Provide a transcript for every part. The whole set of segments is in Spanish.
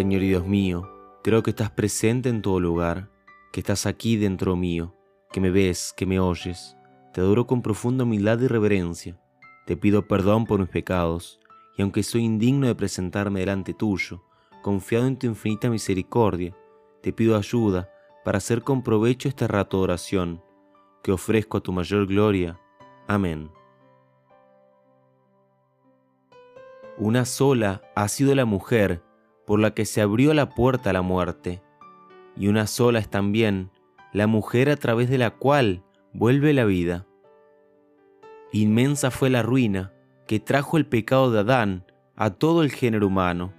Señor Dios mío, creo que estás presente en todo lugar, que estás aquí dentro mío, que me ves, que me oyes. Te adoro con profunda humildad y reverencia. Te pido perdón por mis pecados, y aunque soy indigno de presentarme delante tuyo, confiado en tu infinita misericordia, te pido ayuda para hacer con provecho este rato de oración, que ofrezco a tu mayor gloria. Amén. Una sola ha sido la mujer por la que se abrió la puerta a la muerte, y una sola es también la mujer a través de la cual vuelve la vida. Inmensa fue la ruina que trajo el pecado de Adán a todo el género humano.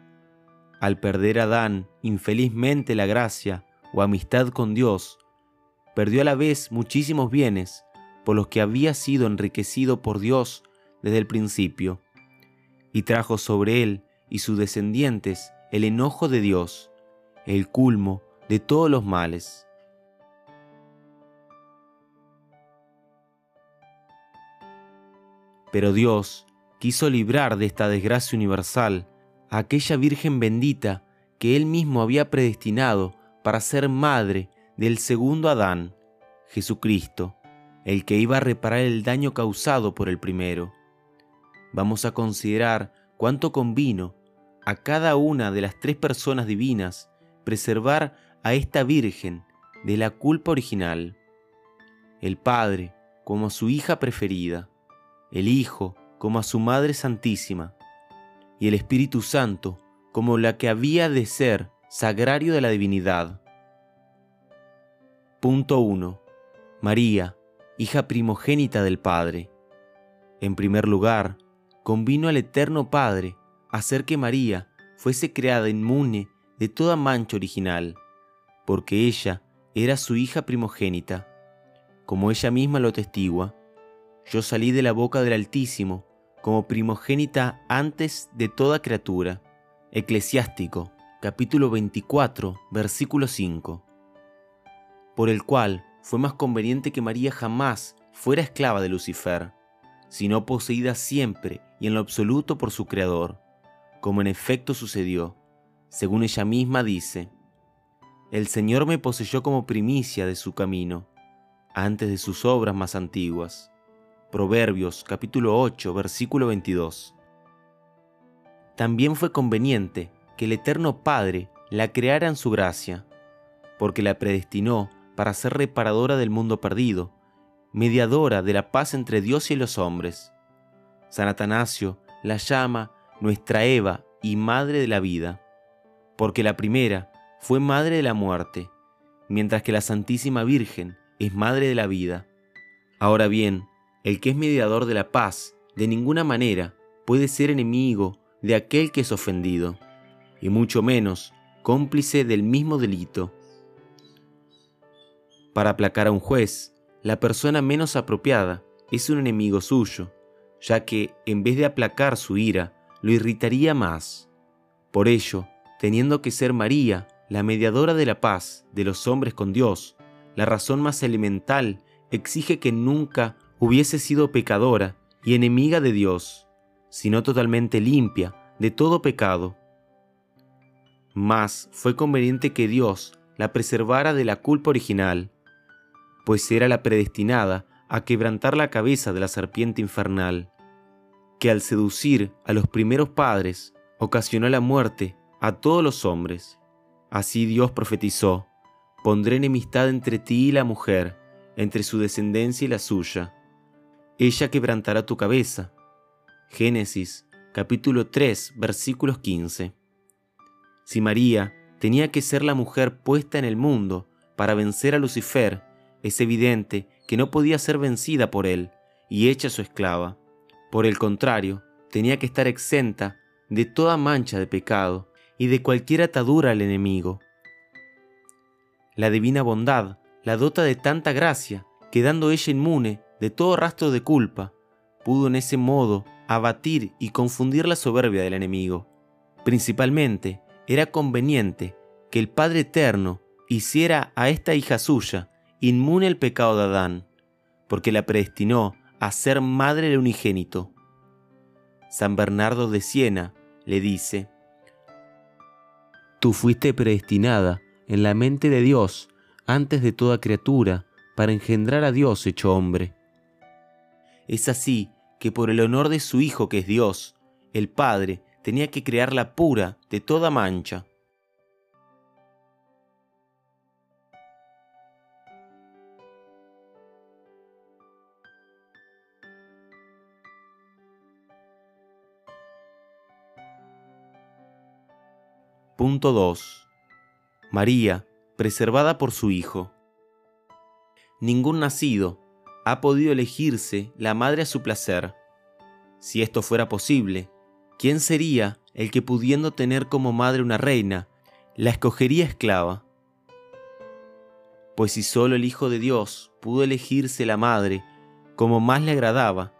Al perder Adán infelizmente la gracia o amistad con Dios, perdió a la vez muchísimos bienes por los que había sido enriquecido por Dios desde el principio, y trajo sobre él y sus descendientes el enojo de Dios, el culmo de todos los males. Pero Dios quiso librar de esta desgracia universal a aquella Virgen bendita que Él mismo había predestinado para ser madre del segundo Adán, Jesucristo, el que iba a reparar el daño causado por el primero. Vamos a considerar cuánto convino a cada una de las tres personas divinas preservar a esta Virgen de la culpa original. El Padre como a su hija preferida, el Hijo como a su Madre Santísima, y el Espíritu Santo como la que había de ser sagrario de la divinidad. Punto 1. María, hija primogénita del Padre. En primer lugar, convino al Eterno Padre hacer que María fuese creada inmune de toda mancha original, porque ella era su hija primogénita. Como ella misma lo testigua, yo salí de la boca del Altísimo como primogénita antes de toda criatura. Eclesiástico, capítulo 24, versículo 5. Por el cual fue más conveniente que María jamás fuera esclava de Lucifer, sino poseída siempre y en lo absoluto por su Creador como en efecto sucedió, según ella misma dice, el Señor me poseyó como primicia de su camino, antes de sus obras más antiguas. Proverbios capítulo 8, versículo 22. También fue conveniente que el Eterno Padre la creara en su gracia, porque la predestinó para ser reparadora del mundo perdido, mediadora de la paz entre Dios y los hombres. San Atanasio la llama nuestra Eva y madre de la vida, porque la primera fue madre de la muerte, mientras que la Santísima Virgen es madre de la vida. Ahora bien, el que es mediador de la paz, de ninguna manera puede ser enemigo de aquel que es ofendido, y mucho menos cómplice del mismo delito. Para aplacar a un juez, la persona menos apropiada es un enemigo suyo, ya que en vez de aplacar su ira, lo irritaría más. Por ello, teniendo que ser María la mediadora de la paz de los hombres con Dios, la razón más elemental exige que nunca hubiese sido pecadora y enemiga de Dios, sino totalmente limpia de todo pecado. Mas fue conveniente que Dios la preservara de la culpa original, pues era la predestinada a quebrantar la cabeza de la serpiente infernal que al seducir a los primeros padres ocasionó la muerte a todos los hombres. Así Dios profetizó, pondré enemistad entre ti y la mujer, entre su descendencia y la suya. Ella quebrantará tu cabeza. Génesis capítulo 3 versículos 15. Si María tenía que ser la mujer puesta en el mundo para vencer a Lucifer, es evidente que no podía ser vencida por él y hecha su esclava. Por el contrario, tenía que estar exenta de toda mancha de pecado y de cualquier atadura al enemigo. La divina bondad la dota de tanta gracia, quedando ella inmune de todo rastro de culpa, pudo en ese modo abatir y confundir la soberbia del enemigo. Principalmente, era conveniente que el Padre Eterno hiciera a esta hija suya inmune al pecado de Adán, porque la predestinó a ser madre del unigénito. San Bernardo de Siena le dice, Tú fuiste predestinada en la mente de Dios antes de toda criatura para engendrar a Dios hecho hombre. Es así que por el honor de su Hijo que es Dios, el Padre tenía que crearla pura de toda mancha. Punto 2. María, preservada por su Hijo. Ningún nacido ha podido elegirse la madre a su placer. Si esto fuera posible, ¿quién sería el que pudiendo tener como madre una reina, la escogería esclava? Pues si solo el Hijo de Dios pudo elegirse la madre como más le agradaba,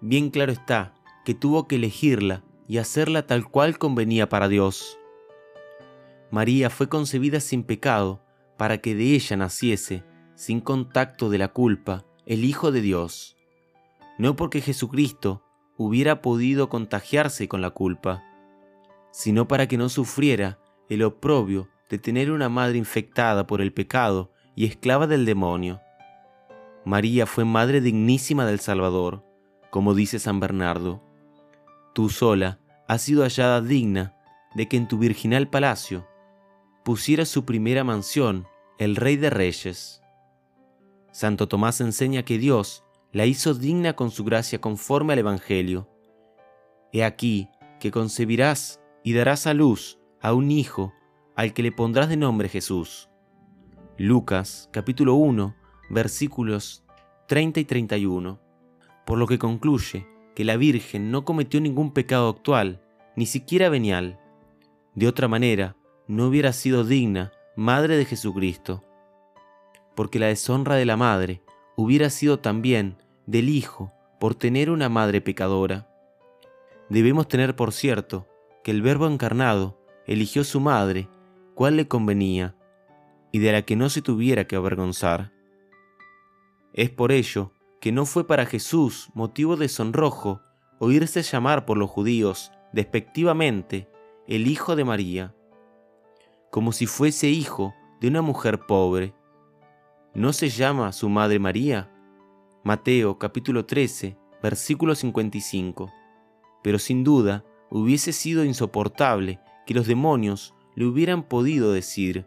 bien claro está que tuvo que elegirla y hacerla tal cual convenía para Dios. María fue concebida sin pecado para que de ella naciese, sin contacto de la culpa, el Hijo de Dios. No porque Jesucristo hubiera podido contagiarse con la culpa, sino para que no sufriera el oprobio de tener una madre infectada por el pecado y esclava del demonio. María fue madre dignísima del Salvador, como dice San Bernardo. Tú sola has sido hallada digna de que en tu virginal palacio pusiera su primera mansión, el Rey de Reyes. Santo Tomás enseña que Dios la hizo digna con su gracia conforme al Evangelio. He aquí que concebirás y darás a luz a un hijo al que le pondrás de nombre Jesús. Lucas capítulo 1 versículos 30 y 31. Por lo que concluye que la Virgen no cometió ningún pecado actual, ni siquiera venial. De otra manera, no hubiera sido digna madre de Jesucristo, porque la deshonra de la madre hubiera sido también del Hijo por tener una madre pecadora. Debemos tener por cierto que el Verbo encarnado eligió su madre, cual le convenía, y de la que no se tuviera que avergonzar. Es por ello que no fue para Jesús motivo de sonrojo oírse llamar por los judíos despectivamente el Hijo de María como si fuese hijo de una mujer pobre. ¿No se llama su madre María? Mateo capítulo 13, versículo 55. Pero sin duda hubiese sido insoportable que los demonios le hubieran podido decir,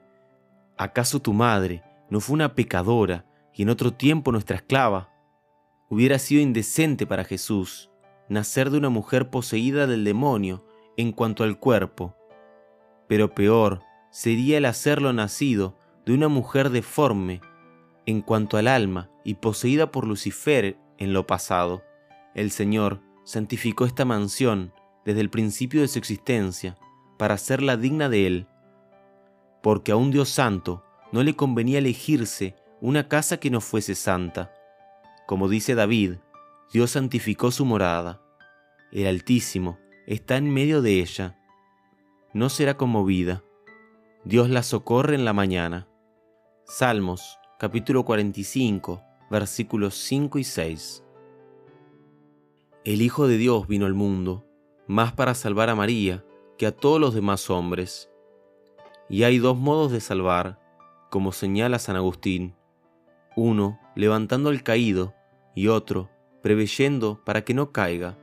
¿acaso tu madre no fue una pecadora y en otro tiempo nuestra esclava? Hubiera sido indecente para Jesús nacer de una mujer poseída del demonio en cuanto al cuerpo, pero peor sería el hacerlo nacido de una mujer deforme en cuanto al alma y poseída por Lucifer en lo pasado. El Señor santificó esta mansión desde el principio de su existencia para hacerla digna de Él, porque a un Dios santo no le convenía elegirse una casa que no fuese santa. Como dice David, Dios santificó su morada. El Altísimo está en medio de ella. No será conmovida. Dios la socorre en la mañana. Salmos capítulo 45 versículos 5 y 6. El Hijo de Dios vino al mundo, más para salvar a María que a todos los demás hombres. Y hay dos modos de salvar, como señala San Agustín. Uno, levantando al caído, y otro, preveyendo para que no caiga.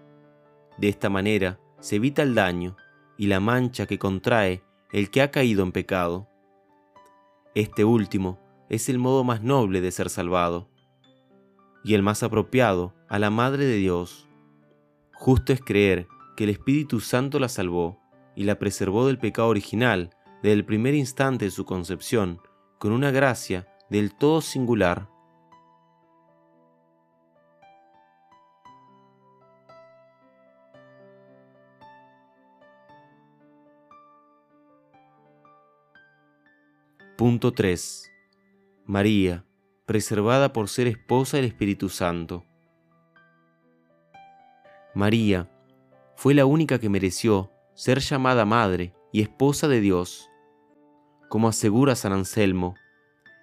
De esta manera se evita el daño y la mancha que contrae el que ha caído en pecado. Este último es el modo más noble de ser salvado y el más apropiado a la Madre de Dios. Justo es creer que el Espíritu Santo la salvó y la preservó del pecado original desde el primer instante de su concepción con una gracia del todo singular. Punto 3. María, preservada por ser esposa del Espíritu Santo. María fue la única que mereció ser llamada madre y esposa de Dios. Como asegura San Anselmo,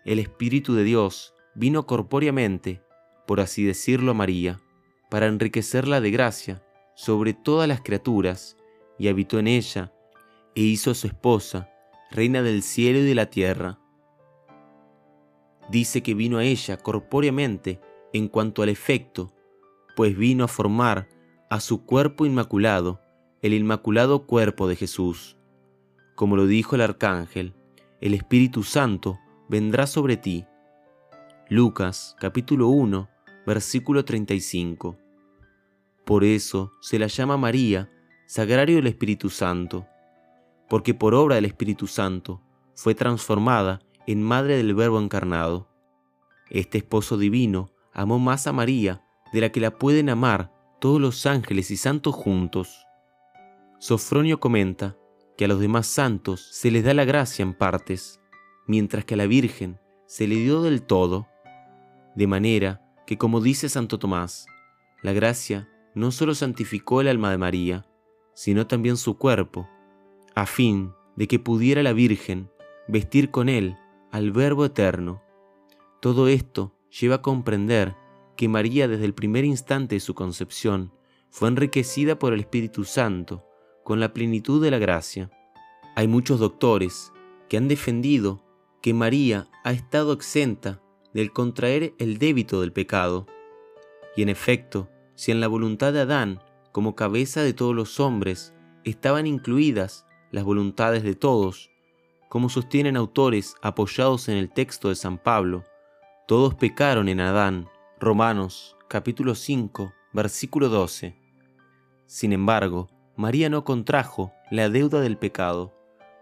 el Espíritu de Dios vino corpóreamente, por así decirlo, a María, para enriquecerla de gracia sobre todas las criaturas, y habitó en ella, e hizo a su esposa reina del cielo y de la tierra. Dice que vino a ella corpóreamente en cuanto al efecto, pues vino a formar a su cuerpo inmaculado, el inmaculado cuerpo de Jesús. Como lo dijo el arcángel, el Espíritu Santo vendrá sobre ti. Lucas capítulo 1, versículo 35. Por eso se la llama María, sagrario del Espíritu Santo, porque por obra del Espíritu Santo fue transformada en madre del Verbo encarnado. Este esposo divino amó más a María de la que la pueden amar todos los ángeles y santos juntos. Sofronio comenta que a los demás santos se les da la gracia en partes, mientras que a la Virgen se le dio del todo, de manera que, como dice Santo Tomás, la gracia no solo santificó el alma de María, sino también su cuerpo, a fin de que pudiera la Virgen vestir con él al Verbo eterno. Todo esto lleva a comprender que María desde el primer instante de su concepción fue enriquecida por el Espíritu Santo con la plenitud de la gracia. Hay muchos doctores que han defendido que María ha estado exenta del contraer el débito del pecado. Y en efecto, si en la voluntad de Adán, como cabeza de todos los hombres, estaban incluidas las voluntades de todos, como sostienen autores apoyados en el texto de San Pablo, todos pecaron en Adán, Romanos capítulo 5, versículo 12. Sin embargo, María no contrajo la deuda del pecado,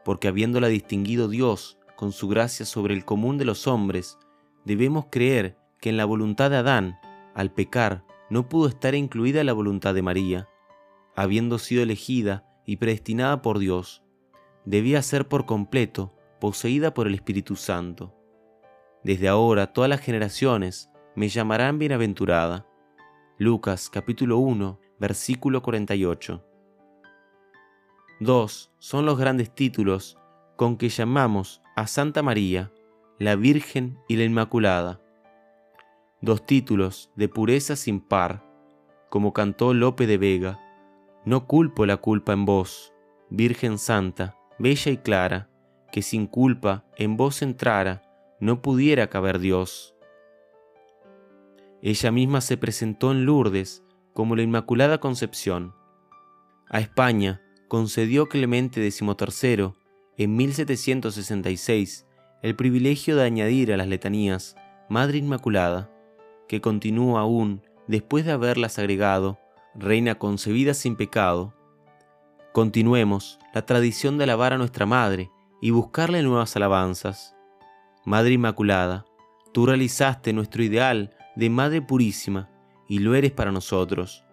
porque habiéndola distinguido Dios con su gracia sobre el común de los hombres, debemos creer que en la voluntad de Adán, al pecar, no pudo estar incluida la voluntad de María, habiendo sido elegida y predestinada por Dios, debía ser por completo poseída por el Espíritu Santo. Desde ahora todas las generaciones me llamarán bienaventurada. Lucas capítulo 1, versículo 48. Dos son los grandes títulos con que llamamos a Santa María, la Virgen y la Inmaculada. Dos títulos de pureza sin par, como cantó Lope de Vega. No culpo la culpa en vos, Virgen Santa, bella y clara, que sin culpa en vos entrara, no pudiera caber Dios. Ella misma se presentó en Lourdes como la Inmaculada Concepción. A España concedió Clemente XIII en 1766 el privilegio de añadir a las letanías Madre Inmaculada, que continúa aún después de haberlas agregado Reina concebida sin pecado. Continuemos la tradición de alabar a nuestra Madre y buscarle nuevas alabanzas. Madre Inmaculada, tú realizaste nuestro ideal de Madre Purísima, y lo eres para nosotros,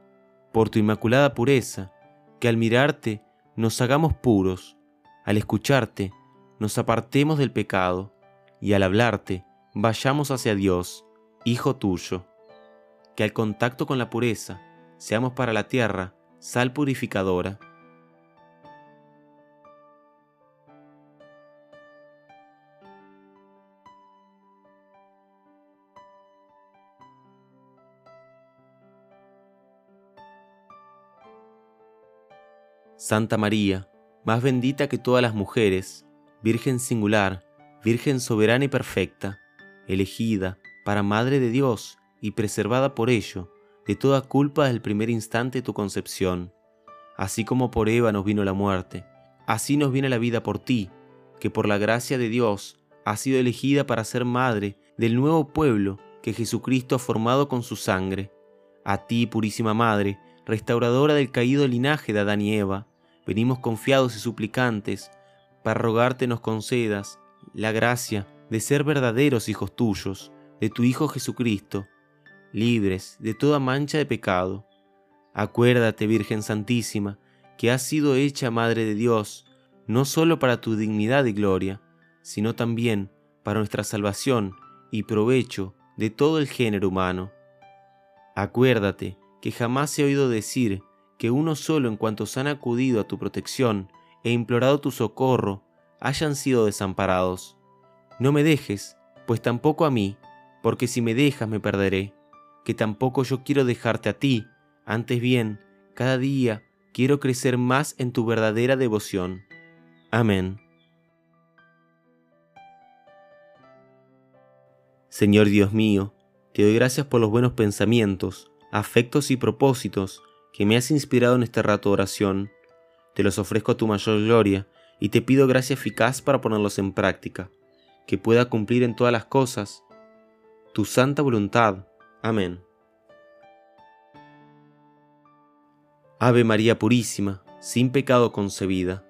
por tu inmaculada pureza, que al mirarte nos hagamos puros, al escucharte nos apartemos del pecado, y al hablarte vayamos hacia Dios, Hijo tuyo, que al contacto con la pureza seamos para la tierra sal purificadora, Santa María, más bendita que todas las mujeres, Virgen singular, Virgen soberana y perfecta, elegida para Madre de Dios y preservada por ello de toda culpa desde el primer instante de tu concepción. Así como por Eva nos vino la muerte, así nos viene la vida por ti, que por la gracia de Dios has sido elegida para ser madre del nuevo pueblo que Jesucristo ha formado con su sangre. A ti, purísima Madre, restauradora del caído linaje de Adán y Eva, venimos confiados y suplicantes para rogarte nos concedas la gracia de ser verdaderos hijos tuyos, de tu Hijo Jesucristo, libres de toda mancha de pecado. Acuérdate, Virgen Santísima, que has sido hecha Madre de Dios, no solo para tu dignidad y gloria, sino también para nuestra salvación y provecho de todo el género humano. Acuérdate que jamás se ha oído decir que uno solo en cuantos han acudido a tu protección e implorado tu socorro hayan sido desamparados. No me dejes, pues tampoco a mí, porque si me dejas me perderé, que tampoco yo quiero dejarte a ti, antes bien, cada día quiero crecer más en tu verdadera devoción. Amén. Señor Dios mío, te doy gracias por los buenos pensamientos, afectos y propósitos que me has inspirado en este rato de oración. Te los ofrezco a tu mayor gloria y te pido gracia eficaz para ponerlos en práctica, que pueda cumplir en todas las cosas tu santa voluntad Amén. Ave María Purísima, sin pecado concebida.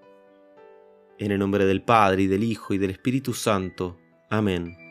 En el nombre del Padre y del Hijo y del Espíritu Santo. Amén.